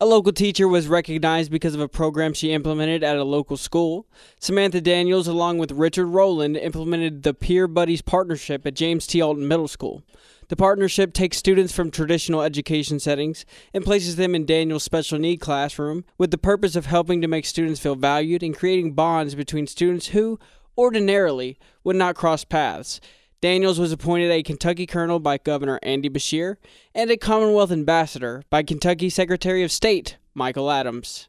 A local teacher was recognized because of a program she implemented at a local school. Samantha Daniels, along with Richard Rowland, implemented the Peer Buddies Partnership at James T. Alton Middle School. The partnership takes students from traditional education settings and places them in Daniels' special need classroom with the purpose of helping to make students feel valued and creating bonds between students who, ordinarily, would not cross paths. Daniels was appointed a Kentucky Colonel by Governor Andy Beshear and a Commonwealth Ambassador by Kentucky Secretary of State Michael Adams.